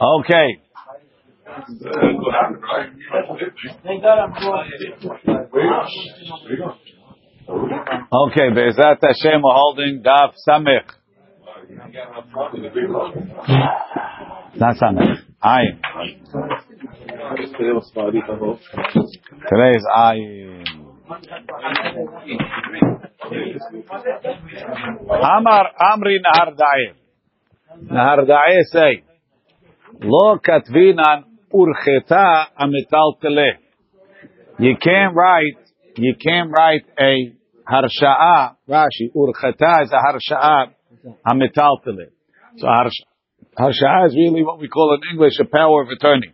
Okay. Okay, Be'ezat Hashem, we're holding Daf Samech. Not Samech. Ayin. Today is Ayin. Amar Amri Naharda'eh. Naharda'eh say, Lo katvinan urcheta amitaltele. You can't write, you can't write a harsha'a, Rashi, urcheta is a harsha'a amitaltele. So harsha'a is really what we call in English a power of attorney.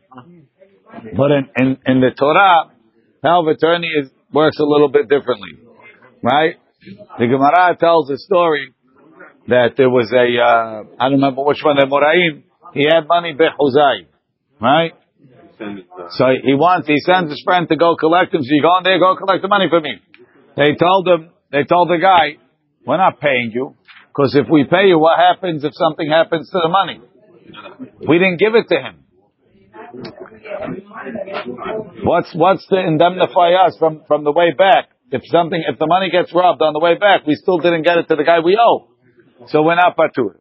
But in, in, in the Torah, power of attorney is, works a little bit differently. Right? The Gemara tells a story that there was a, uh, I don't remember which one, the Moraim, he had money bechuzai. Right? So he wants, he sends his friend to go collect him. So you go in there, go collect the money for me. They told him, they told the guy, we're not paying you. Because if we pay you, what happens if something happens to the money? We didn't give it to him. What's, what's to indemnify us from, from the way back? If something, if the money gets robbed on the way back, we still didn't get it to the guy we owe. So we're not patur.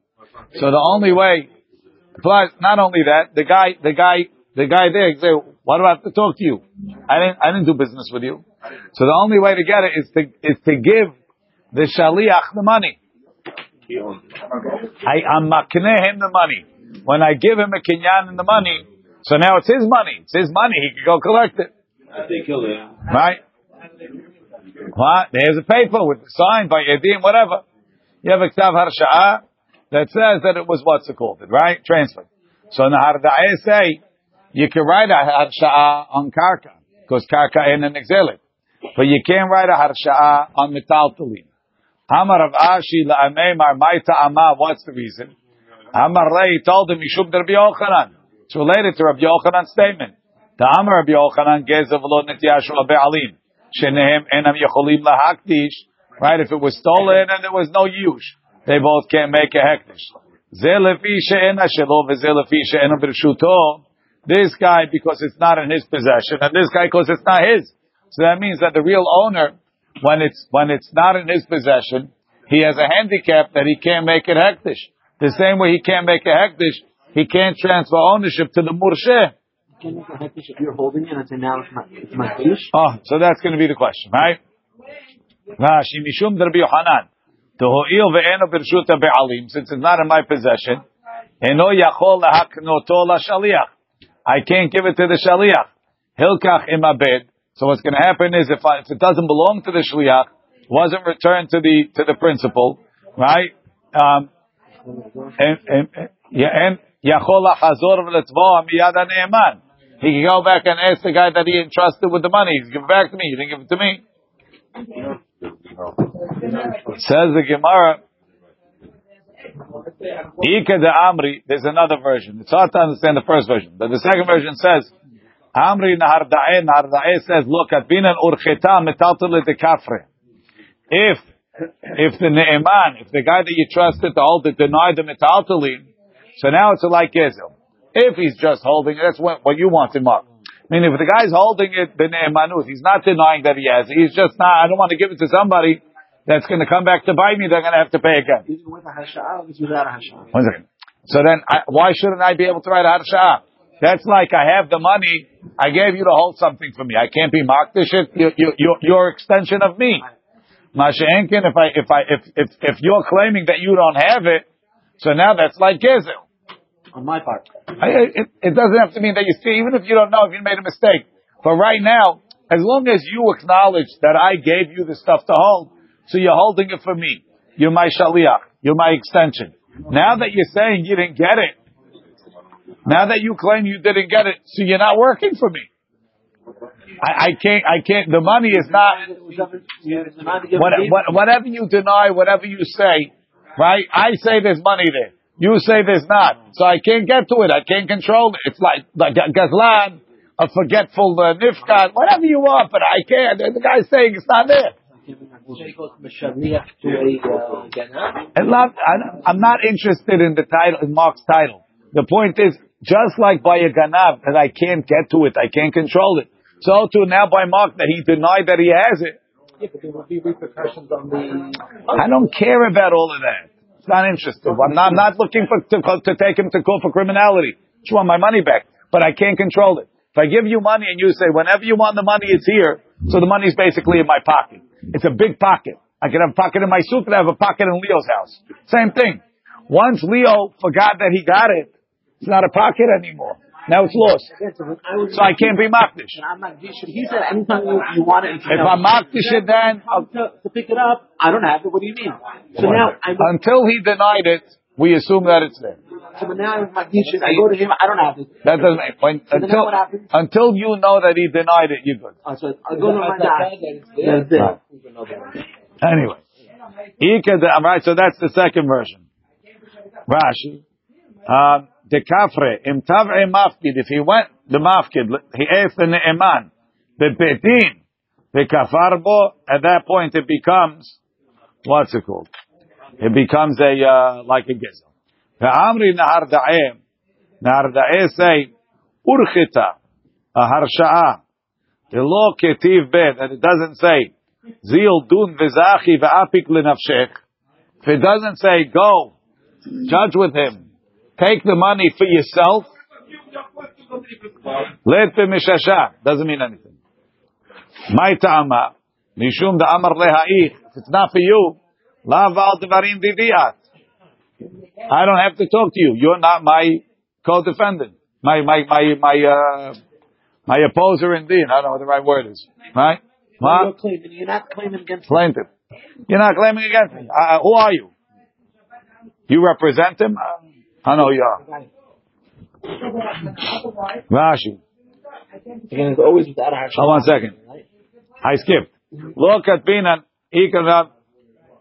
So the only way, plus, not only that, the guy, the guy the guy there say, "Why do I have to talk to you? I didn't, I didn't do business with you." So the only way to get it is to is to give the shaliach the money. I am makneh him the money. When I give him a kinyan in the money, so now it's his money. It's his money. He can go collect it. Right? What? There's a paper with the sign by Edim, whatever. You have a ktav harsha'a that says that it was what's it called, right? Transferred. So in the Harda'eh say you can write a harsha'a on karka because karka ain't an exilic, but you can't write a harsha'a on metaltalin. Amar of Ashi la'amemar ma'ita ama. What's the reason? Amar Rei told him Yishub Rabbi Yochanan. It's related to Rabbi Yochanan's statement. The Amar Rabbi Yochanan gezav lo nitiyashu be'alim. Shenehem enam yecholim lahakdish. Right? If it was stolen and there was no use, they both can't make a hektish. Ze lefi she'ena shelo v'ze lefi she'ena b'rshuto. This guy because it's not in his possession, and this guy because it's not his. So that means that the real owner, when it's when it's not in his possession, he has a handicap that he can't make it hektish. The same way he can't make a hektish, he can't transfer ownership to the mursheh. Can make a hektish if you're holding it and say now it's my it's my fish? Oh, so that's going to be the question, right? Rashi mishum Rabbi Yohanan. Since it's not in my possession. I can't give it to the shaliach. Hilkach imabed. So what's going to happen is if, I, if it doesn't belong to the shliach, wasn't returned to the to the principal, right? Um, and yachol v'letvoa miyad. He can go back and ask the guy that he entrusted with the money. He's give it back to me. You didn't give it to me. Says the Gemara. Ika de Amri, there's another version. It's hard to understand the first version, but the second version says, Amri Naharda'eh, Naharda'eh says, look at binan urcheta metaltel de kafre. If, if the Ne'eman, if the guy that you trusted to hold it denied the metaltelin, so now it's a like Gezel. If he's just holding it, that's what, what you want him up. I mean, if the guy's holding it, the Ne'emanut, he's not denying that he has it. He's just not, I don't want to give it to somebody that's going to come back to buy me, they're going to have to pay again. Even with a hasha'a, or without a hasha'a? One second. So then, I, why shouldn't I be able to write a harsha'a? That's like I have the money, I gave you to hold something for me. I can't be mocked. this shit. You, you, you, your extension of me. Masha'enkin, if I, if I, if, if, if you're claiming that you don't have it, so now that's like Gezel. On my part. I, it, it doesn't have to mean that you see, even if you don't know, if you made a mistake. But right now, as long as you acknowledge that I gave you the stuff to hold, so you're holding it for me. You're my shaliach. You're my extension. Now that you're saying you didn't get it, now that you claim you didn't get it, so you're not working for me. I, I can't, I can't, the money is not, what, what, whatever you deny, whatever you say, right? I say there's money there. You say there's not. So I can't get to it. I can't control it. It's like, like Gazlan, a forgetful uh, whatever you want, but I can't. The guy's saying it's not there. I'm not, I'm not interested in the title, in Mark's title. The point is, just like by a ganav that I can't get to it, I can't control it. So too now by Mark that he denied that he has it. I don't care about all of that. It's not interesting. I'm not, I'm not looking for to, to take him to court for criminality. I just want my money back, but I can't control it. If I give you money and you say whenever you want the money, it's here. So the money's basically in my pocket. Mm-hmm. It's a big pocket. I could have a pocket in my suit and I have a pocket in Leo's house. Same thing. Once Leo forgot that he got it, it's not a pocket anymore. Now it's lost. So I was. So I can't be makdish. And I'm not. He said anytime you, you want it. If I'm makdish it then, to, to pick it up, I don't have it. What do you mean? So now I until he denied it, we assume that it's there. so now I'm makdish it. I go to him. I don't have it. That doesn't make when, then until what happens? until you know that he denied it, you're good. Uh, so I go to my dad. That's it. Anyway, the- all right. So that's the second version. Rashi, um, the kafre im tavre mafkid. If he went the mafkid, he asked the ne'eman the betin the kafarbo. At that point, it becomes what's it called? It becomes a uh, like a gizel. The amri nahar da'eh nahar da'eh say urchita a harsha'a. The law ketiv bet, and it doesn't say zil dun v'zachi v'apik lenafshech. If it doesn't say go, judge with him, take the money for yourself, let the mishasha doesn't mean anything. My ta'ama, mishum da amar leha'ich, if it's not for you, la val devarim viviat. I don't have to talk to you. You're not my co-defendant, my my my my uh, my opposer in deen. I don't know what the right word is. Right? What? You're claiming. You're not claiming against. Plaintiff. You're not claiming against me. Uh, who are you? You represent him? Uh, I know you are. Rashi. Again, it's always without a. Hold on a second. I skipped. Look at Binan. Ikana.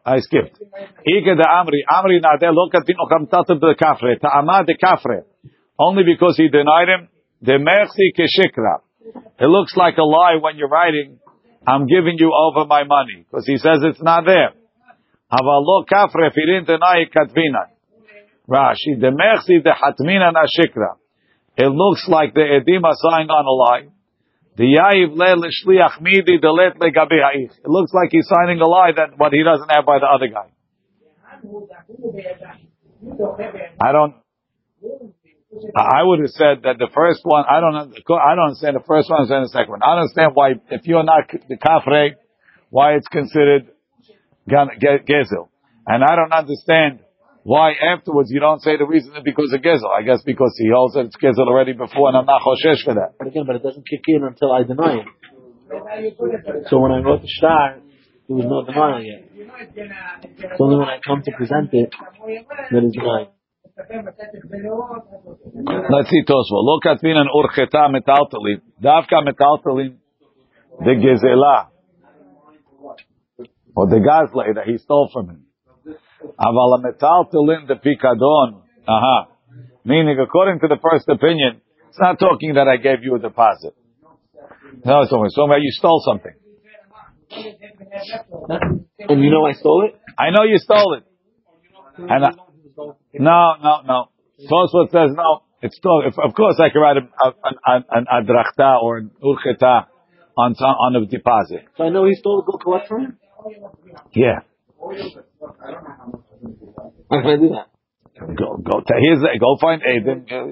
I skipped. Ika the Amri. Amri Nade. Look at Bino Kamtatab the Kafre. Ta'amad the Kafre. Only because he denied him. The Mersi Keshikra. It looks like a lie when you're writing, I'm giving you over my money. Because he says it's not there. Avalo Kafre. If he didn't deny it, Katvina. Rashi. The Mersi the Hatmina na Shikra. It looks like the Edim are on a lie. It looks like he's signing a lie that what he doesn't have by the other guy. I don't. I would have said that the first one. I don't. I don't understand the first one. I understand the second one. I understand why, if you're not the kafre, why it's considered gezel, and I don't understand why afterwards you don't say the reason is because of gezel. I guess because he holds that it's gezel already before, and I'm not choshesh for that. But again, but it doesn't kick in until I deny it. So when I wrote the star, there was no denial yet. It's only when I come to present it that it's denied. Let's see Tosfot. Look at Minan Urcheta Metaltalim. Davka Metaltalim, the Gezela. Or the Gazle that he stole from him. Avala Metaltalim, the Pikadon. Aha. Meaning, according to the first opinion, it's not talking that I gave you a deposit. No, it's talking about you stole something. And you know I stole it? I know you stole it. And I, no, no, no. Tosfot says no. It's still, if, of course, I can write an, an, an adrachta or an urcheta on some, on a deposit. So I know he stole it, go collect from him? Yeah, How can I do that? go go. To, here's the, go find Aiden. No,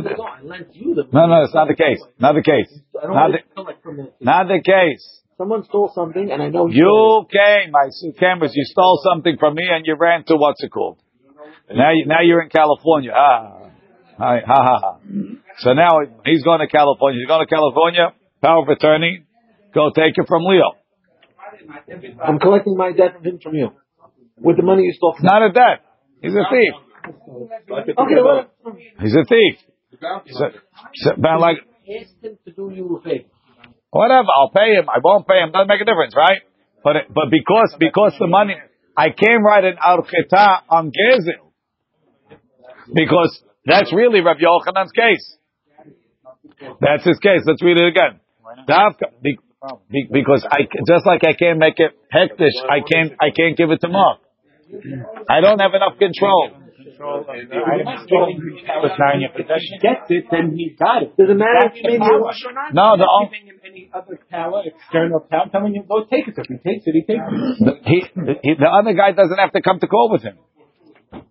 no, I lent you the No, no, it's not the case. Not the case. I don't Not the, to collect from it. not the case. Someone stole something and I know You came, I see cameras. You stole something from me and you ran to what's it called? Now, you, now you're in California. Ah, ha ha ha. So now he's going to California. He's going to California. Power of attorney. Go take it from Leo. I'm collecting my debt from him from you. With the money you stole from not a debt. He's a thief. Okay, well, He's a thief. So, so, like ask him to do you a favor. whatever, I'll pay him. I won't pay him. Doesn't make a difference, right? But it, but because because the money, I can't write an archeta on Gezel because that's really Rabbi Yochanan's case. That's his case. Let's read it again. Davka, be- be- because I just like I can't make it hektish, I can't I can't give it to Mark. I don't have enough control. control of the item is was not in your possession. Gets it, then he got it. Does it matter if That's you made the your or not? No, the only, giving him any other power, external power, telling him go take it. So if he takes it, he takes it. the, he, he, the other guy doesn't have to come to court with him.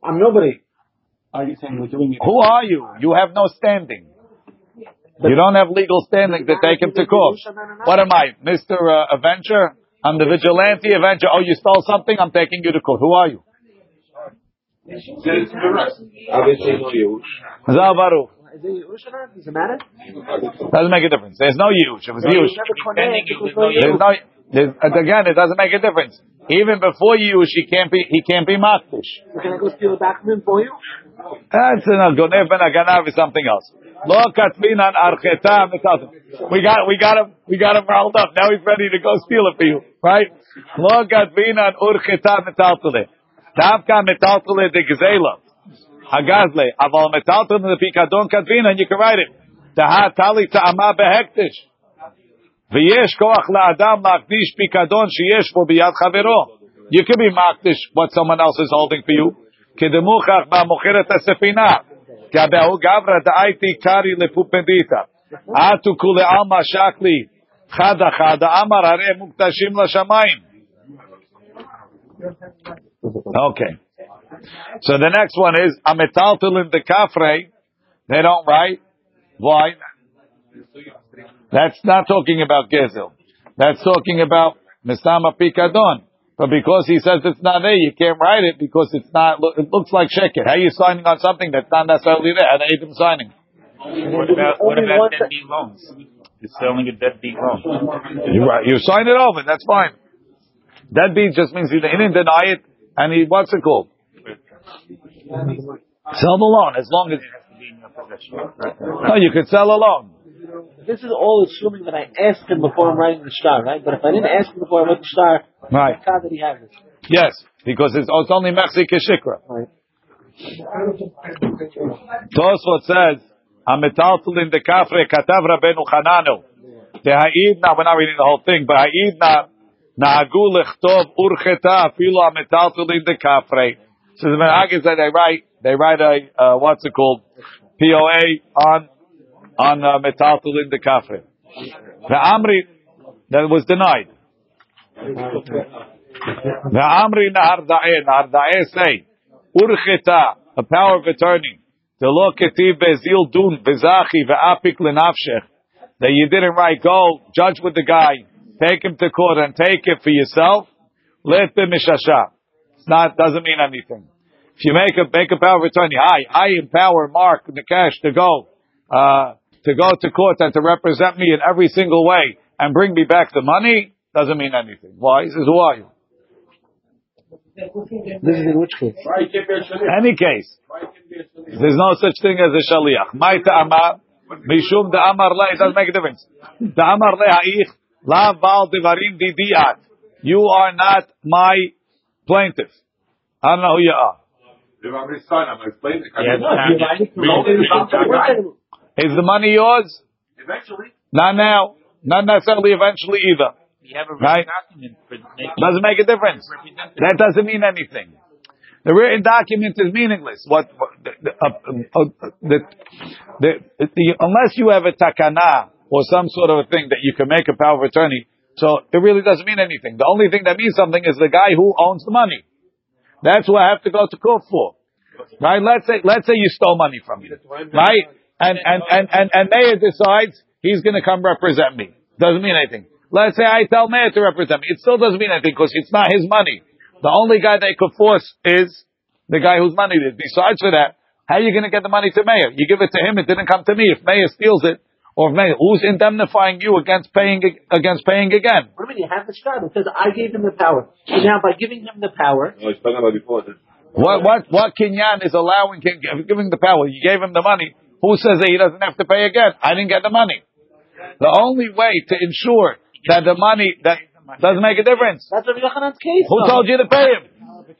I'm nobody. Are you saying we're doing it? Who are you? You have no standing. You don't have legal standing to take him to court. What am I, Mr. Uh, Avenger? I'm the vigilante Avenger. Oh, you stole something? I'm taking you to court. Who are you? Obviously, no Yehush. Zal Baruch. Is it Yerush or not? Does it matter? Doesn't make a difference. There's no use. If it's use, there's no. There's, again, it doesn't make a difference. Even before use, he can't be. He can't be makdish. So can I go steal a document for you? That's a gonev ben aganav is something else. Lo katvin an archeta. We got, we got him, we got him riled up. Now he's ready to go steal it for you, right? Lo katvin an urcheta mitaltele. Davka mitaltele de gzela. Hagazle. Aval mitaltele de pikadon katvin, and you can write it. Taha tali ta'ama behektish. ויש כוח לאדם להקדיש פיקדון שיש בו ביד חברו. You can be makdish what someone else is holding for you. כדמוכח במוכר את הספינה. כבהו גברא דאייתי קרי לפופנדיתא. עטו כולי עלמא שקלי. Okay. So the next one is ametaltel in the kafre. They don't write. Why? That's not talking about gezel. That's talking about misama pikadon. But because he says it's not there, you can't write it because it's not. It looks like sheket. How are you signing on something that's not necessarily there? How are even signing? What about, what about loans? You're selling a deadbeat loan. You right. You sign it over. That's fine. Deadbeat just means he didn't deny it, and he what's it called? Sell the loan as long as. It has to be in your possession. No, you could sell a loan. This is all assuming that I asked him before I'm writing the star, right? But if I didn't ask him before I wrote the star, Right. how did he have this? Yes, because it's, oh, it's only Mechzi Keshikra. Right. Tosfot says, "Hametaltul in the kafre katav Rabbeinu Chananel." Teha'idna, we're not reading the whole thing, but ha'idna nahagu lechtov urcheta afilu hametaltul in the kafre. So the Menagis that they write, they write a uh, what's it called, POA on on uh, metaltul in the kafre. The Amri that was denied. The Amri Naharda'eh, Naharda'eh say, Urcheta, a power of attorney, the that you didn't write, go, judge with the guy, take him to court and take it for yourself, let the mishasha. It's not, doesn't mean anything. If you make a, make a power of attorney, I, I empower Mark Nakash to go, uh, to go to court and to represent me in every single way and bring me back the money, doesn't mean anything. Why? He says, you? This is in which case? Any case, there's no such thing as a shaliach. My ta'amar, mishum da'amar le, it doesn't make a difference. Da'amar le ha'ich, la bal divarim didiat. You are not my plaintiff. I don't know who you are. If I'm his son, I'm explaining it. Yeah, No, if you write it to We all did it. Wait, Is the money yours? Eventually. Not now. Not necessarily eventually either. You have a Right. document for Doesn't make a difference. That doesn't mean anything. The written document is meaningless. What, what the, the, uh, uh, the, the, the, unless you have a takana or some sort of a thing that you can make a power of attorney, so it really doesn't mean anything. The only thing that means something is the guy who owns the money. That's what I have to go to court for. Right? Let's say, let's say you stole money from me. Right? And, and, and, and, and Meir decides he's gonna come represent me. Doesn't mean anything. Let's say I tell Meir to represent me. It still doesn't mean anything because it's not his money. The only guy they could force is the guy whose money it is. Besides for that, how are you gonna get the money to Meir? You give it to him, it didn't come to me. If Meir steals it, or if Meir, who's indemnifying you against paying, against paying again? What do you mean? You have the star because I gave him the power. So now by giving him the power, No, he's talking about before. What what what Kinyan is allowing him giving the power? You gave him the money. Who says that he doesn't have to pay again? I didn't get the money. The only way to ensure that the money that doesn't make a difference. that's Rabbi Yochanan's case. Who told you to pay him?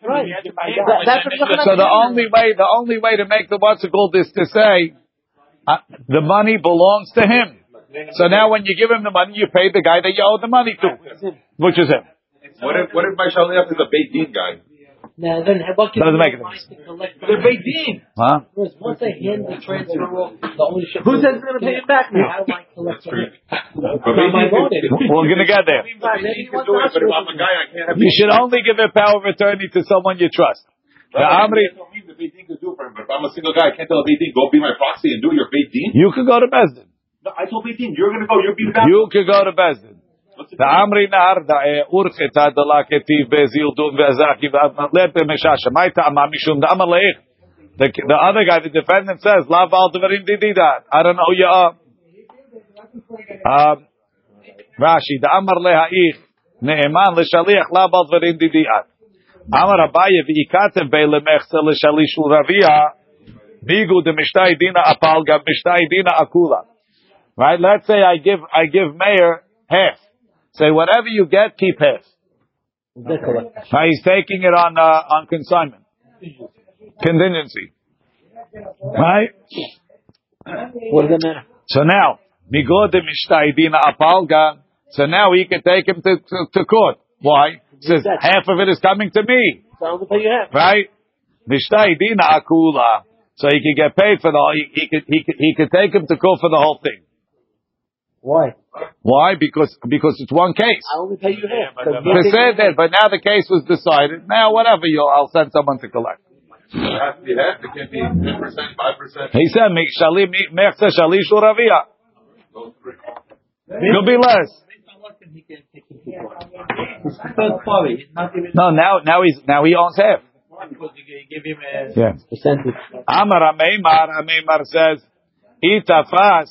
Right. That, that's Rabbi Yochanan's So the only way the only way to make the what's it called is to say uh, the money belongs to him. So now when you give him the money, you pay the guy that you owe the money to, which is him. What if, what if my shaliach is a Beit Din guy? Now then, what can Doesn't make a difference. They're Beidin. Huh? Because once I hand the transfer off, the ownership. Who says it's gonna pay it back now? How do I collect it? But Not maybe my you can- loan. We're gonna get there. You you can want do to it, but if I'm a guy, I can't have You should only give a power of attorney to someone you trust. The Amri, That's what the Beit Din do for him. But if I'm a single guy, I can't tell a Beit go be my proxy and do your Beit you could go to Bezdin. No, I told Beit you're gonna go, you're being back. You could go to Bezdin. The The Nar da Urchet Adala Ketiv Bezil Dum Vezaki Lepe Meshasha. My Ta'ama Mishum Amar Leich. The, the other guy, the defendant says, La Val Devarim Didida. I don't know you are. Rashi, the Amar Lehaich. Ne'eman L'Shaliach La Val Devarim Didiat. Amar Abaye V'ikatev Bei Lemechse L'Shalish Uravia. Bigu de Mishtai Dina Apalga Mishtai Dina Akula. Right? Let's say I give, I give Meir half. Say whatever you get, keep half. Now he's taking it on, uh, on consignment. Contingency. Right? What does that? So now, Migod de Mishtai Dina Apalga. So now he can take him to, to, to court. Why? He says, half of it is coming to me. So I'm gonna pay you half. Right? Mishtai Dina Akula. So he can get paid for the whole, he, he could, he could, he could take him to court for the whole thing. Why? Why? Because, because it's one case. I only pay you half. 'cause They said that, but now the case was decided. Now, whatever, you'll, I'll send someone to collect. It has to be half, it can't be 10%, 5%. He said, "Mi- shali- mi- mechse shali shuravia." Those three. Could be less. Third party. He's No, now, now he's, now he owns half. because you give him a. Yeah. Percentage. Amar Ameimar, Ameimar says, "Itafas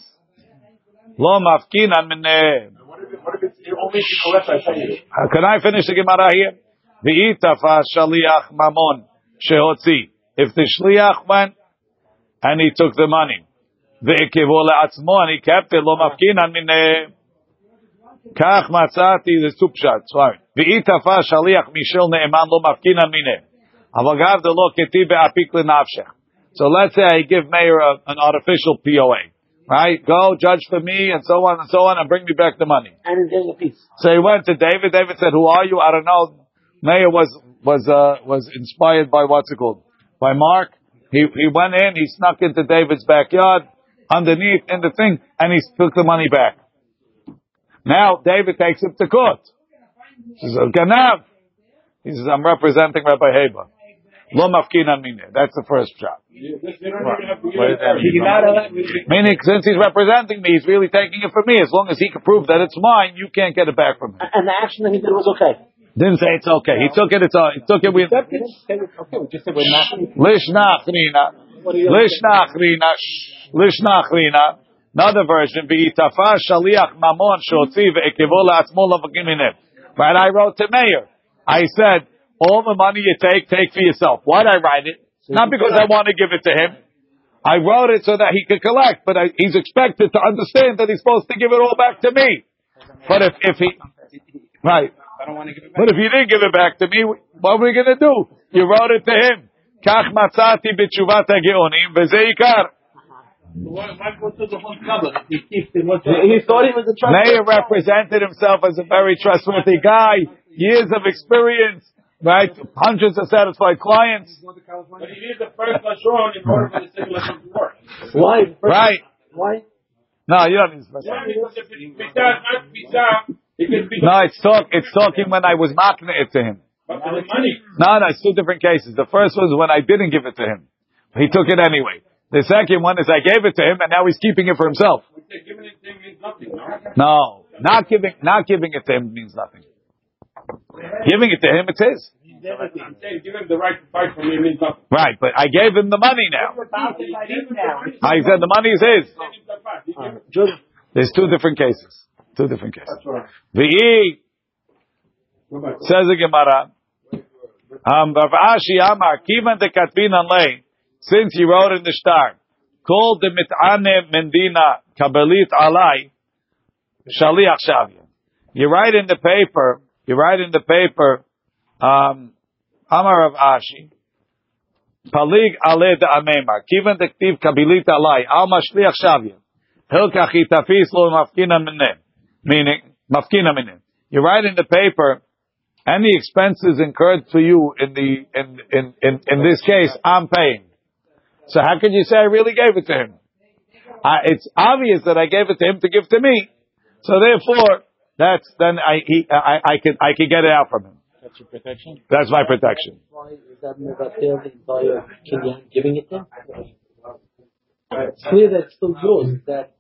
lo mafkinan mineh." What if, it- what if it's only if you collect, I pay you? Uh, Can I finish the Gemara here? V'itafas shaliach mamon shehotzi. If the shliach went and he took the money, ve'ekivo le'atzmo and he kept it, lo mafkinan lo keti be'apik lenafshech. So let's say I give Meir a, an artificial POA. Right? Go, judge for me, and so on and so on, and bring me back the money. And a piece. So he went to David. David said, "Who are you?" I don't know. Meir was was uh, was inspired by what's it called? By Mark. He he went in. He snuck into David's backyard, underneath in the thing, and he took the money back. Now David takes him to court. He says, "Ganav." He says, "I'm representing Rabbi Heba." Lo mafkinan mineh. That's the first shot. You you don't even have to Wait, You're not allowed. Meaning, since he's representing me, he's really taking it from me. As long as he can prove that it's mine, you can't get it back from him. And the action that he did was okay. Didn't say it's okay. He took it. It's uh, he took it with Okay, we just said we're not. lishnachrina, lishnachrina, lishnachrina. Another version. V'itafa shaliach mamon shotzi ve'ekivo la'atzmo lavakimineh. Right? I wrote to Meir. I said, all the money you take, take for yourself. Why'd I write it? Not because I want to give it to him. I wrote it so that he could collect, but I, he's expected to understand that he's supposed to give it all back to me. But if, if he, right. I don't want to give it back. But if you didn't give it back to me, what are we going to do? You wrote it to him. Kach matzati b'tshuvat ha'geonim v'zeh ikar. Why, why go to the whole trouble? He keeps the what's He thought he was a Meir trustworthy. represented himself as a very trustworthy guy, years of experience, right? Hundreds of satisfied clients, But you need the first lashon in order for the second lashon to work. Why? right? Why? No, you don't need to Why? Because if it's pizza, not pizza, it can be. No, it's talk. It's talking when I was marking it to him. But for the money. No, no, it's two different cases. The first was when I didn't give it to him. He took it anyway. The second one is I gave it to him and now he's keeping it for himself. We say giving it to him means nothing, no? No, not giving, not giving it to him means nothing. Giving it to him, it's his. I'm saying give him the right to fight for me means. Right, but I gave him the money now. I said the money is his. Uh, There's two different cases. Two different cases. V'i says the Gemara. Um, Rav Ashi Amar Kivan de Katbinan Lay. Since he wrote in the star, called the mit'ane mendina kabelit alai shaliach shavya. You write in the paper. You write in the paper. Um, Amar Rav Ashi. Palig ale de amemar. Kivan de ktiv kabelit alai alma shliach shavya. Hilkach itafis lo mafkina mineh. Meaning, mafkina mineh. You write in the paper any expenses incurred for you in the in in in, in this case, I'm paying. So how could you say I really gave it to him? It's obvious that I gave it to him to give to me. So therefore, that's then I he I I could I could get it out from him. That's your protection. That's my protection. Why is that mevatel the entire kinyan giving it to him? It's clear that it's still yours. That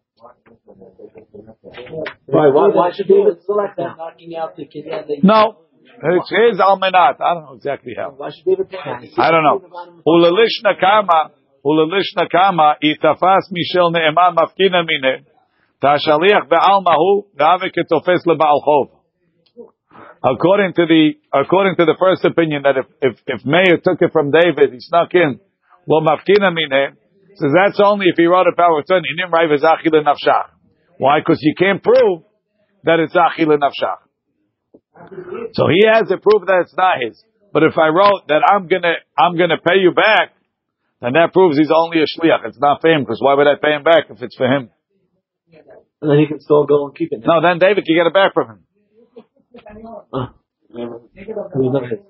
Right, why, why should David select that knocking out the kinyan? No, it's his almanat. I don't know exactly how. Why should David take that? I don't know. Ulalishna kama, ulalishna kama, itafas mishel ne'eman mafkina mine, tashaliach be'almahu, na'ave ketofes le'ba'al chov. According to the, according to the first opinion that if, if, if Meir took it from David, he snuck in, well mafkina mine, says that's only if he wrote a power of attorney. He didn't write v'zachil nafshach. Why? Because you can't prove that it's achil nafshach. So he has to prove that it's not his. But if I wrote that I'm gonna I'm gonna pay you back, then that proves he's only a shliach. It's not for him because why would I pay him back if it's for him? And then he can still go and keep it. No, then David can get it back from him. It was never his.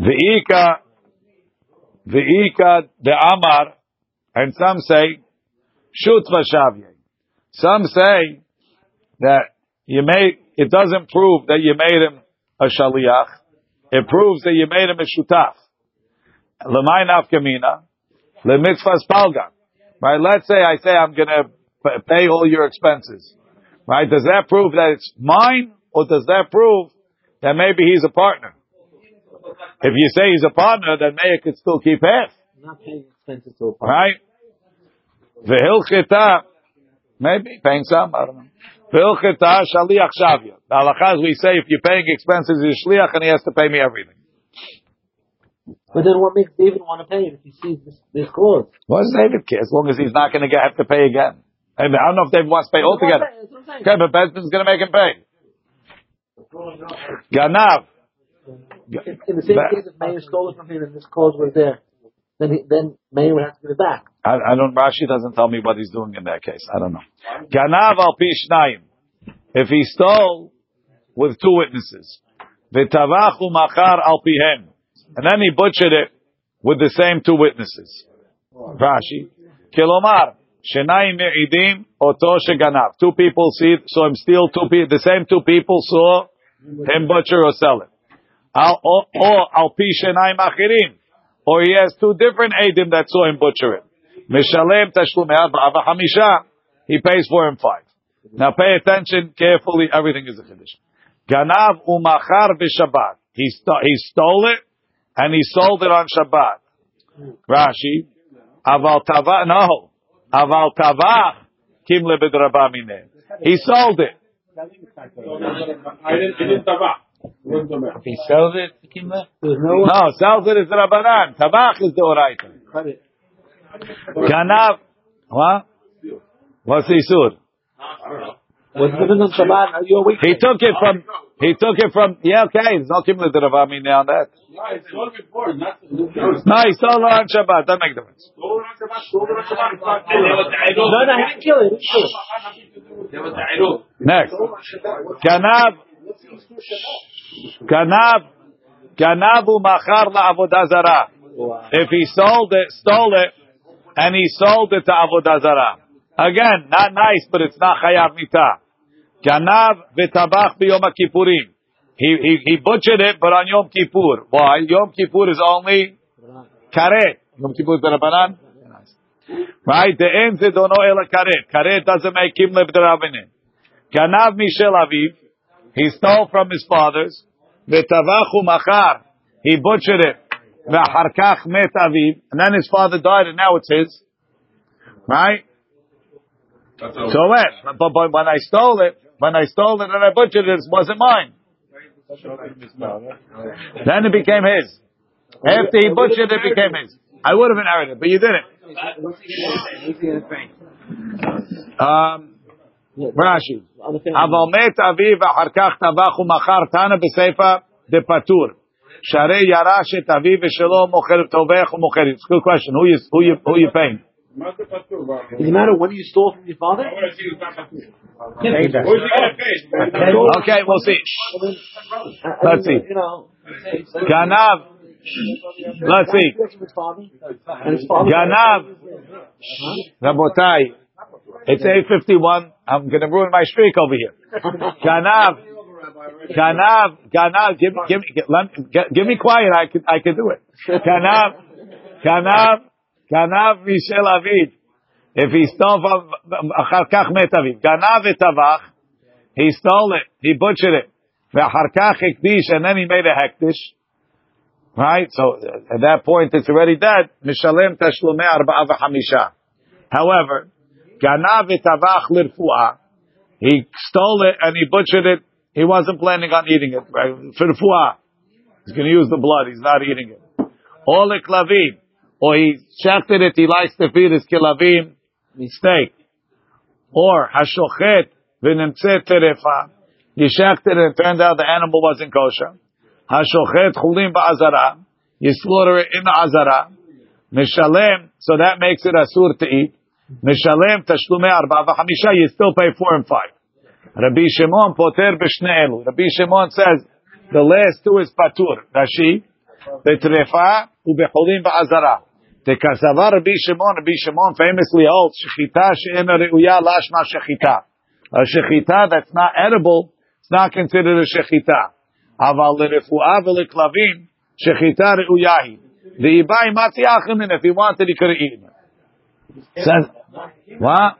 V'ika, v'ika the Amar, and some say shut v'shavye. Some say that you made it doesn't prove that you made him a shaliach. It proves that you made him a shutaf. L'may nafkamina, lemitzvahs palga. Right? Let's say I say I'm gonna pay all your expenses. Right? Does that prove that it's mine, or does that prove that maybe he's a partner? If you say he's a partner, then Meir could still keep half. Not paying expenses to a partner. Right? V'hilchita, maybe paying some, I don't know. V'hilchita shaliach shavya. The halachas we say if you're paying expenses, you're shliach and he has to pay me everything. But then what makes David want to pay it if he sees this, this clause? What does David care? As long as he's not going to have to pay again. I, don't know if David wants to pay altogether. That's what I'm saying. Okay, but Besdin's going to make him pay. Ganav. In, in the same case, if Meir stole it from him and this clause was there, then he, then Meir would have to give it back. I, I don't. Rashi doesn't tell me what he's doing in that case. I don't know. Ganav al pi shnayim. If he stole with two witnesses, v'tavachu machar al pihem, and then he butchered it with the same two witnesses. Rashi, kilomar shenayim me'idim oto sheganav. Two people see saw him steal. Two people, the same two people saw him butcher or sell it. Or, al pi shenayim achirim or oh, he has two different Adim that saw him butcher it. Mishalem tashlumei arba'a v'chamisha, he pays for him five. Now pay attention carefully, everything is a chiddush. Ganav umachar b'Shabbat. He, sto- he stole it, and he sold it on Shabbat. Rashi, aval tavach, no, aval tavach, kim lebedraba mineh. He sold it. I didn't, it didn't. It wasn't he sells it, Kimba, There's no No, sells it is Rabbanan. Tavach is the Oraita. credit. Ganav, what? What's the Isur? What's the difference on Shabbat? Are you awake? He took it from, he took it from, yeah, okay, there's no Kimla Diravami on that. No, it's sold before, not. No, he stole on Shabbat, that makes a difference. Sold on Shabbat, sold on Shabbat. No, no, he didn't kill it. He didn't kill it. There was the Eruv. Next. Ganav, Ganav, Ganavu Machar La'avodah Zarah. If he sold it, stole it, and he sold it to Avodah Zarah. Again, not nice, but it's not Chayav Mita. Ganav v'tabach b'Yom Kippurim. He, he, he butchered it, but on Yom Kippur. Why? Yom Kippur is only karet. Yom Kippur is Rabbanan. Right? The end they don't know ela karet. Karet doesn't make him live the rabbinin. Ganav Mishel Aviv. He stole from his fathers. V'tavachu machar. He butchered it. V'harkach met Aviv. And then his father died and now it's his. Right? So when? But, but when I stole it, when I stole it and I butchered it, it wasn't mine. Then it became his. After he butchered it, it became his. I would have inherited, but you didn't. Um, Rashi. אבל מת אביו ואחר כך טבח ומכר תנא בסיפא דפטור. שהרי ירש את אביו ושלו מוכר, טובח ומוכר. It's a good question. Who you, who you, who you paying? Does it matter when you stole from your father? Okay, we'll see. Let's see. Ganav. Let's see. his father. And his father. Ganav. Rabotai. It's 8.51. I'm going to ruin my streak over here. Ganav. Ganav. Ganav. Give, give, give, let, give, give me quiet. I can, I can do it. Ganav. Ganav. Ganav Mishel Aviv. If he stole from אחר כך מת אביו. גנב וטבח. He stole it. He butchered it. ואחר כך הקדיש, and then he made a hektish. Right? So uh, at that point it's already dead. משלם תשלומי ארבעה וחמישה. However, גנב וטבח לרפואה. He stole it and he butchered it. He wasn't planning on eating it. Right? For refuah. He's going to use the blood. He's not eating it. Or leklavim. or he shechted it. He likes to feed his kilavim mistake. Or hashochet v'nemtzet terefa. You shechted it and turned out the animal wasn't kosher. Hashochet chulim ba'azara. You slaughter it in the azara. Mishalem. So that makes it asur to eat. Mishalem tashlume arba v'chamisha. You still pay four and five. Rabbi Shimon poter b'shnei elu. Rabbi Shimon says the last two is patur. Rashi. Betrefa ubechulim ba'azara. The Kasavar Rabbi Shimon, Rabbi Shimon famously holds shechita she'ena reuya lashma shechita. A shechita that's not edible, it's not considered a shechita. Aval lerefuah v'leklavim shechita reuyahi. The ibai matzi achimin, if he wanted, he could have eaten it. Says, what?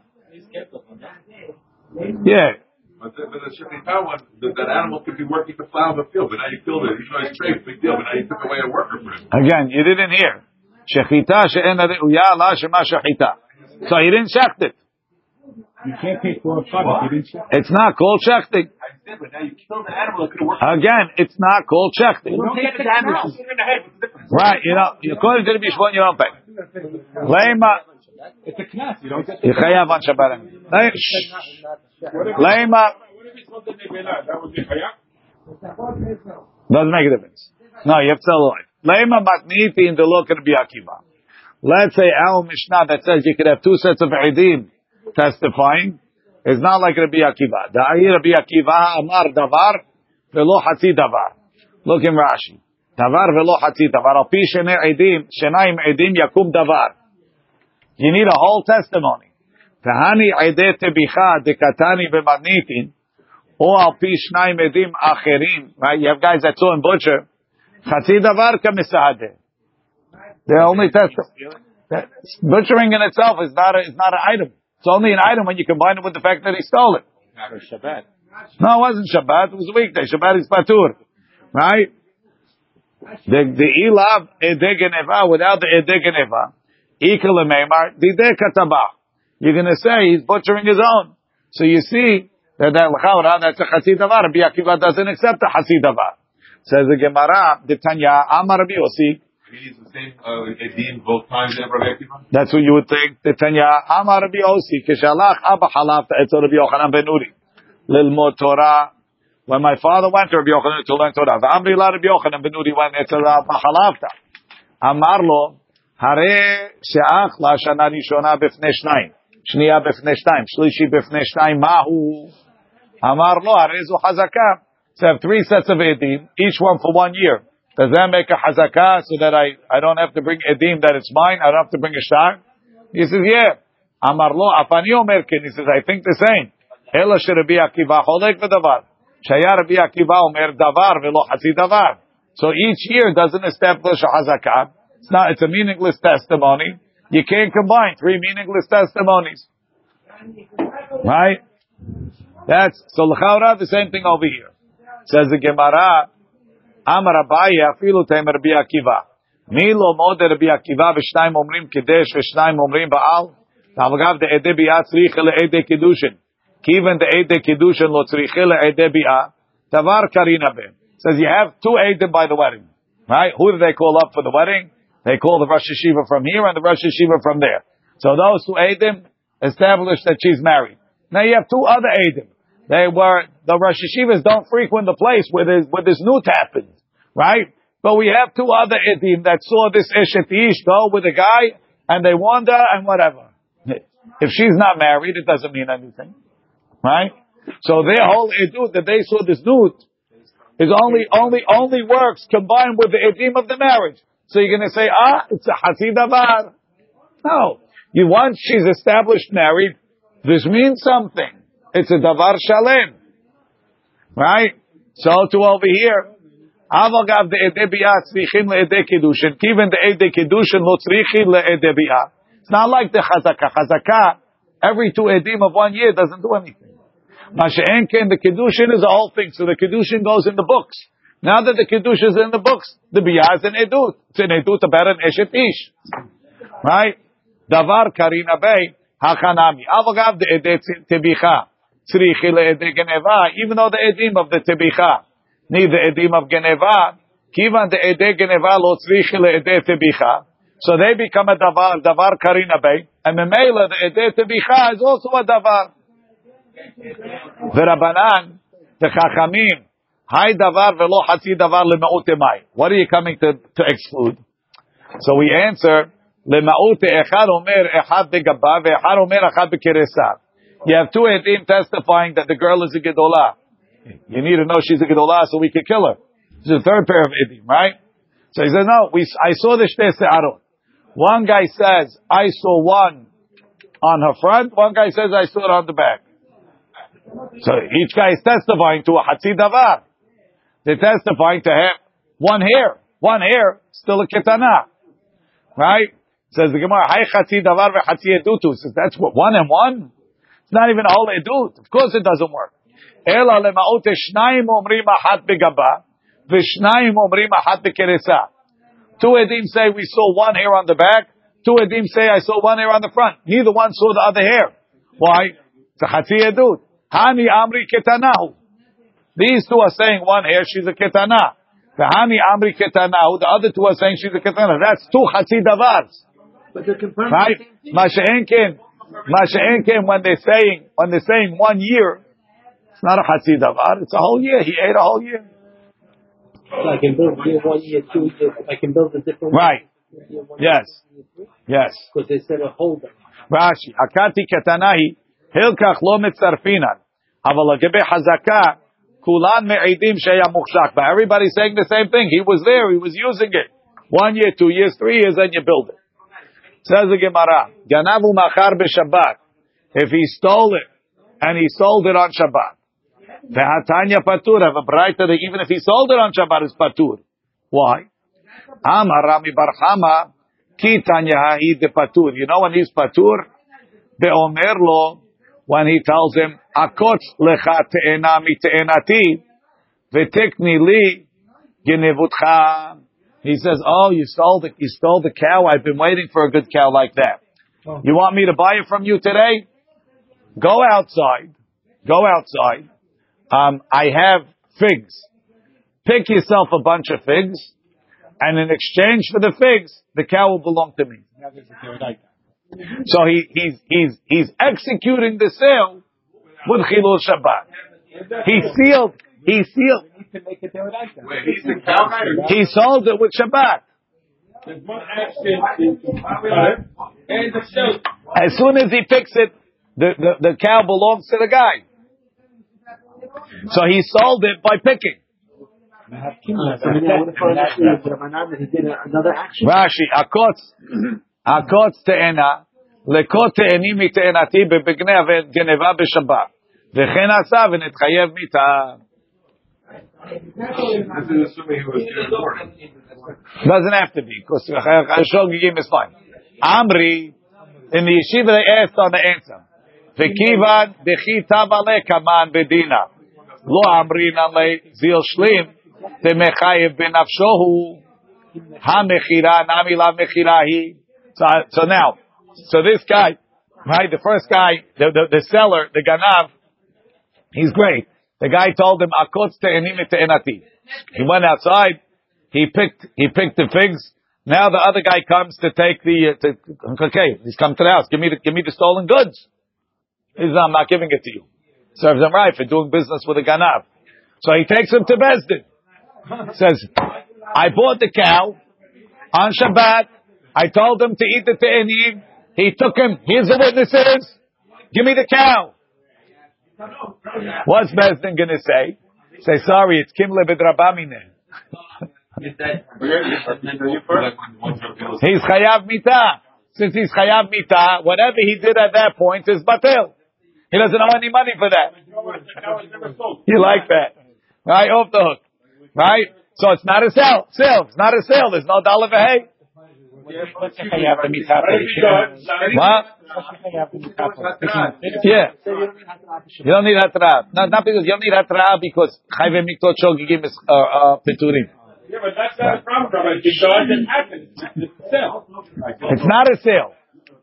Yeah. But the, but the shechita one, that, that animal could be working to plow the field, but now you killed it. You know, it's straight, big deal, but now you took away a worker for it. Again, you didn't hear. Shechita she'ena reuya la shema shechita. So he didn't shecht it. You can't pay four and five you didn't check. It's not called shechting. Said, now you killed the animal that could have. Again, it's not called shechting. Don't get the damage. Right, you know, according to the Bishwan, you don't pay. Lema, It's a knas. You don't get you on Shabbat. Lema, Lema, What if it's not the nevela? That be chayav? doesn't make a difference. No, you have to tell the life. Lema matniti in the look Rabbi Akiva. Let's say our Mishnah that says you could have two sets of Eidim testifying. It's not like Rabbi Akiva. Da'i Rabbi Akiva amar davar velo hatzi davar. Look in Rashi. Davar velo hatzi davar. Al pi shene edim, shenaim edim yakum davar. You need a whole testimony. Tahani ede tebicha dekatani b'matnitin. Or al pi shnaim edim acherim. Right? You have guys that saw in butcher. Davar kamisade. They're only testimony. Butchering in itself is not a, is not an item. It's only an item when you combine it with the fact that he stole it. Not Shabbat. No, it wasn't Shabbat. It was a weekday. Shabbat is patur, right? The the ilav edegeneva without the edegeneva, equal meimar dide katabah. You're going to say he's butchering his own. So you see that that l'chaura that's a chasi davar. Rabbi Akiva doesn't accept the chasi davar. Says the Gemara, the Tanya Amar Rabbi Yossi. Uh, edim both times ever Rabbi Akiva? That's what you would think. The Tanya Amar Rabbi Yossi. Kishalach Abba Halaf Etzel Rabbi Yochanan ben Nuri. Lilmod Torah. When my father went to Rabbi Yochanan to learn Torah, V'amri la Rabbi Yochanan ben Nuri went Etzel Abba Halafta. Amar lo, Hare she'ach la shana rishona b'fnei shnayim. Shniya b'fnei shnayim. Shlishi b'fnei shnayim. Mahu. Amar lo, Hare zu hazakah. I have three sets of edim, each one for one year. Does that make a hazakah so that I, I don't have to bring edim that it's mine? I don't have to bring a shtar? He says, yeah. Amar lo, afani omer ken. He says, I think the same. Ela she Rabbi Akiva cholek v'davar. Shaya Rabbi Akiva omer davar v'lo hatzi davar. So each year doesn't establish a hazakah. It's not, it's a meaningless testimony. You can't combine three meaningless testimonies. Right? That's, so l'chaura, the same thing over here. Says the Gemara, Amar Abaye afilu temer Rabbi Akiva. Mi lo mode Rabbi Akiva v'shnayim omrim kedesh v'shnayim omrim ba'al. Avagav de ede bi'ah tzrich le ede kedushin. Kiven de ede kedushin lo tzrich le ede bi'ah. Tavar karina bem. Says you have two edim by the wedding. Right? Who do they call up for the wedding? They call the Rosh Yeshiva from here and the Rosh Yeshiva from there. So those two edim establish that she's married. Now you have two other edim. They were, the Rosh Yeshivas don't frequent the place where this, where this nut happened, right? But we have two other edim that saw this Eshet Ish go with a guy, and they wander and whatever. If she's not married, it doesn't mean anything. Right? So their whole edut that they saw this nut is only, only, only works combined with the edim of the marriage. So you're going to say, ah, it's a hasidavar. No. You, once she's established married, this means something. It's a davar shalem. Right? So to over here, Avagav the edebiyah tzrichim le'ede kedushin. Even the ede kedushin lo tzrichim It's not like the chazaka. Chazaka, every two edim of one year doesn't do anything. Masha'enken, the kedushin is a whole thing. So the kedushin goes in the books. Now that the kedushin is in the books, the biyah is an edut. It's an edut about an eshet ish. Right? Davar karina bay hachanami. Avagav the ede tebicha. Even though the edim of the tebicha need the edim of geneva, kivan the ede geneva lo tzrichi le'ede tebicha. So they become a davar, davar karina bay. And the mela, the ede tebicha is also a davar. V'rabanan, the chachamim, hay davar velo hatzi davar le'ma'ute mai. What are you coming to, to exclude? So we answer, le'ma'ute echad omer echad begabah ve'echad omer echad bekeresah. You have two edim testifying that the girl is a gedolah. You need to know she's a gedolah so we can kill her. This is the third pair of edim, right? So he says, no, we, I saw the shtei se'arot. One guy says, I saw one on her front. One guy says, I saw it on the back. So each guy is testifying to a hatzi davar. They're testifying to him. one hair. One hair, still a ketana. Right? Says the Gemara, Hay hatzi davar ve'hatzi edutu. Says that's what, one and one? It's not even a whole edut. Of course it doesn't work. Ela lema'ot shnayim omrim ahat begaba, v'shnayim omrim ahat bekeresa. Two edim say we saw one hair on the back. Two edim say I saw one hair on the front. Neither one saw the other hair. Why? It's a edut. Hani Amri Ketanahu. These two are saying one hair, she's a Ketana. The Hani Amri Ketanahu, the other two are saying she's a Ketana. That's two Hatzi Davars. But they're confirming Right? the same thing. Masha'enkim, when they're saying, when they're saying one year, it's not a Hatzi Davar, it's a whole year. He ate a whole year. So I can build year one year, two years, I can build a different Right. One yes. Yes. Because they said a hold Rashi, Akati Katanahi, Hilkach lo mitzarfinan. אבל hazaka חזקה, כולן מעידים שהיה But everybody's saying the same thing. He was there, he was using it. One year, two years, three years, and you build it. Says the Gemara, Ganavu machar b'Shabbat. If he stole it, and he sold it on Shabbat. Vehatanya patur, have a brighter that even if he sold it on Shabbat, it's patur. Why? Amar Rami bar Hama, ki tanya de patur. You know when he's patur? the Omer lo, when he tells him, Akot lecha te'ena mi te'enati, v'tekni li genevutcha he says, oh, you stole the, you stole the cow. I've been waiting for a good cow like that. You want me to buy it from you today? Go outside. Go outside. Um, I have figs. Pick yourself a bunch of figs, and in exchange for the figs, the cow will belong to me. So he, he's, he's, he's executing the sale with Chilul Shabbat. He sealed, he sealed, to make it Deodaita. Wait, he's the cow guy? he sold it with Shabbat. There's one action and the show. As soon as he picks it, the, the, the cow belongs to the guy. So he sold it by picking. Uh, so maybe I would have thought actually with Ramanan that he did another action. Rashi, akotz, akotz te'ena, lekot te'eni מתאנתי בבגני גנבה בשבת. וכן עשה ונתחייב מיתה. Doesn't have to be, because Shogigim is fine. Amri, in the yeshiva they asked on the answer. V'kivan dechi tavale kaman bedina. Lo amrinan le zil shlim, temechayev benafshohu, ha-mechira, nami la mechira hi. So, so now, so this guy, right, the first guy, the, the, the seller, the ganav, he's great. The guy told him, akotz te'enim te'enati. He went outside, he picked, he picked the figs. Now the other guy comes to take the, uh, to, okay, he's come to the house. Give me the, give me the stolen goods. He says, I'm not giving it to you. Serves him right for doing business with a ganav. So he takes him to Bezdin. Says, I bought the cow on Shabbat. I told him to eat the te'enim. He took him. Here's the witnesses. Give me the cow. What's Bezdin going to say? Say, sorry, it's Kim Lebedrabamine. he's Chayav Mita. Since he's Chayav Mita, whatever he did at that point is Batil. He doesn't owe any money for that. You like that? Right? Off the hook. Right? So it's not a sale. Sale. It's not a sale. There's no dollar for hay. What? Yeah. You don't need hatra. No, not because you don't need hatra because chayve miktot shogigim is uh, uh, peturim. Yeah, but that's not a problem, Rabbi. Because it happened. It's a sale. It's not a sale.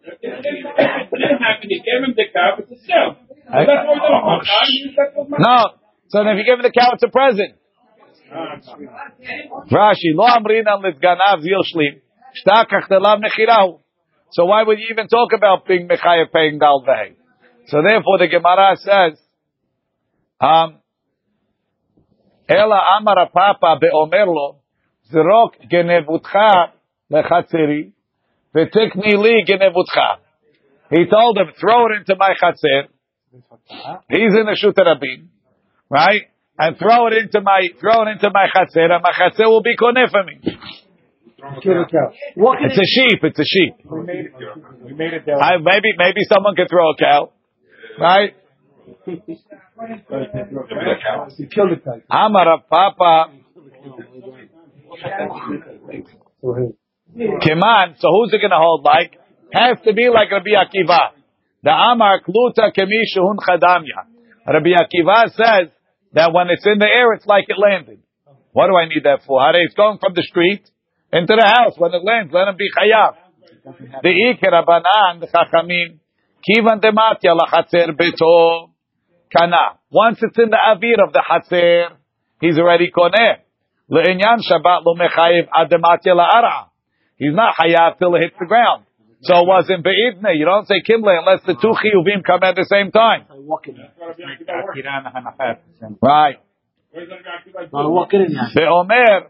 It didn't happen. You gave him the cow. It's a sale. So that's what we're doing. How do you use that for money? No. So then if you give him the cow, it's a present. Rashi, lo amrinan litganav zil shlim, shtakach delav nechirahu. So why would you even talk about being mechayev paying dal vehei? So therefore the Gemara says, um, ela amara papa beomerlo, zrok genevutcha lechatzeri, v'tikni li genevutcha. He told him, throw it into my chatzer. He's in the Shutarabim, right? And throw it into my, throw it into my chatzer, and my chatzer will be koneh for me. It's a sheep, it's a sheep. We made it. We made it there. I, maybe, maybe someone can throw a cow, right? You killed the guy. Amar Papa, Keman, so who's it going to hold like? Has to be like Rabbi Akiva. The Amar Kluta Kemi Shehun Chadamya. Rabbi Akiva says that when it's in the air, it's like it landed. What do I need that for? How it's going from the street into the house. When it lands, let him be chayav. The Iker Abanan, the Chachamim, Kivan Dematya Lachatzer Beto Kana. Once it's in the avir of the Hatzer, he's already koneh. Le'inyan Shabbat lo mechayiv adematya la'ara. He's not hayav till it hits the ground. So it wasn't be'idne. You don't say kimle unless the two chiyuvim come at the same time. Right. Where's Rabbi Akiva? Not walking. Be'omer,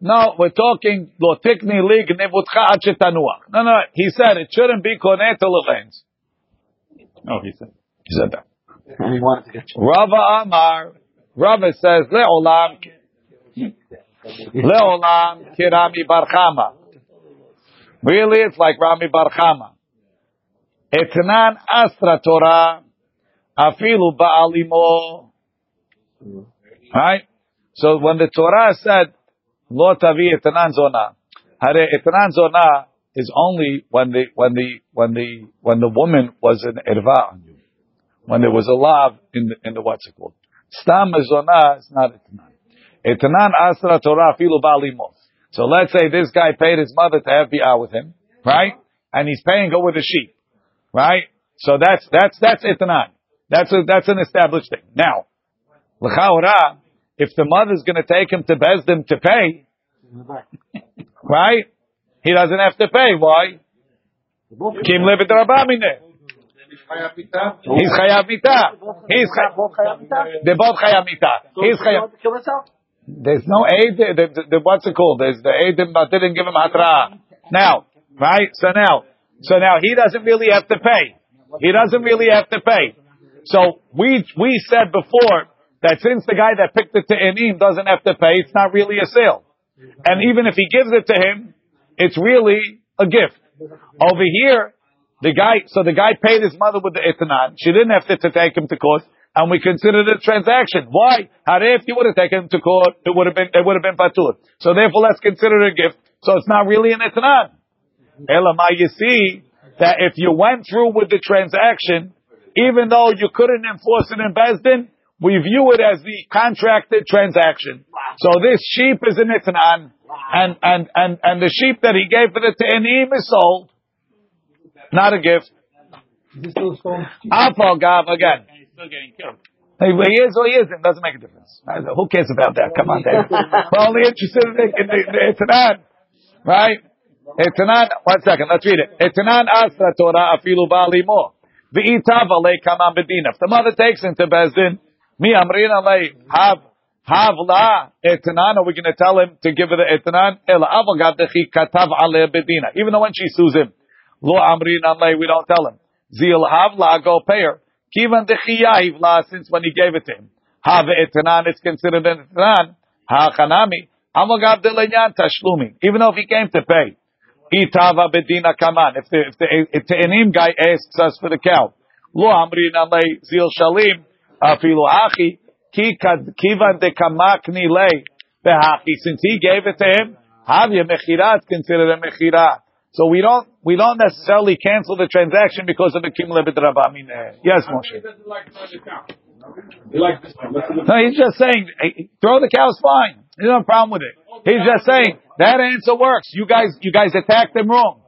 no, we're talking lo tikni lig nevutcha ad shetanuach. No, no, he said it shouldn't be koneh lands. Oh, he said. He said that. And he wanted to get you. Rava Amar, Rava says, Le'olam, Le'olam kirami barchama. Really, it's like Rami bar Chama. Etnan astra Torah, afilu ba'alimo. Right? So when the Torah said, Lo tavi etnan zona, hare etnan zona is only when the, when the, when the, when the woman was an erva on you when there was a lav in the, in the what's it called. Stam mezonah is not etnan. Etnan asra Torah filu balimo. So let's say this guy paid his mother to have bi'ah with him, right? And he's paying her with a sheep, right? So that's that's that's etnan. That's a, that's an established thing. Now, l'chaora, if the mother's going to take him to Bezdin to pay, right? He doesn't have to pay. Why? Kim rabamine. He's chayav mita. He's chayav. They're both chayav mita. He's chayav. There's no aid. The, the, the, what's it called? There's the aid but didn't give him hatra. Now, right? So now, so now he doesn't really have to pay. He doesn't really have to pay. So we we said before that since the guy that picked it to Enim doesn't have to pay, it's not really a sale. And even if he gives it to him, it's really a gift. Over here, the guy, so the guy paid his mother with the etanan. She didn't have to, to take him to court, and we considered it a transaction. Why? How if you would have taken him to court, it would have been, it would have been patur. So therefore, let's consider it a gift. So it's not really an etanan. Elamai, you see that if you went through with the transaction, even though you couldn't enforce it in Bezdin, we view it as the contracted transaction. So this sheep is an etanan, and, and, and, and the sheep that he gave for the te'anim is sold. Not a gift. Alpha Gav again. And he's still getting killed. Hey, he is or he isn't. Doesn't make a difference. Who cares about that? Come on, Dave. We're only interested in the, in the, the Etanan. Right? Etanan, one second, let's read it. Etanan asra Torah afilu bali mo. V'itav alei kamam bedina. If the mother takes him to Bezdin, mi amrin alei hav, hav la etanan, are we going to tell him to give her the etanan? Gav katav alei bedina. Even though when she sues him, Lo amrin anlay, we don't tell him. Zil havla, go pay her. Kivan dechiyahiv la, since when he gave it to him. Have etanan, it's considered an etanan. Ha chanami. Even though if he came to pay. Itava bedina kaman. If the, if the, if the guy asks us for the cow. Lo amrin anlay, zil shalim, afilu achi, kivan de kamakni lay, behachi. Since he gave it to him, havya mechira, it's considered a mechira. So we don't we don't necessarily cancel the transaction because of the kimle b'draba. I mean, yes, Moshe. He doesn't like the cow. He likes this one. Listen to No, he's just saying hey, throw the cows fine. There's no problem with it. He's just saying that answer works. You guys you guys attacked him wrong.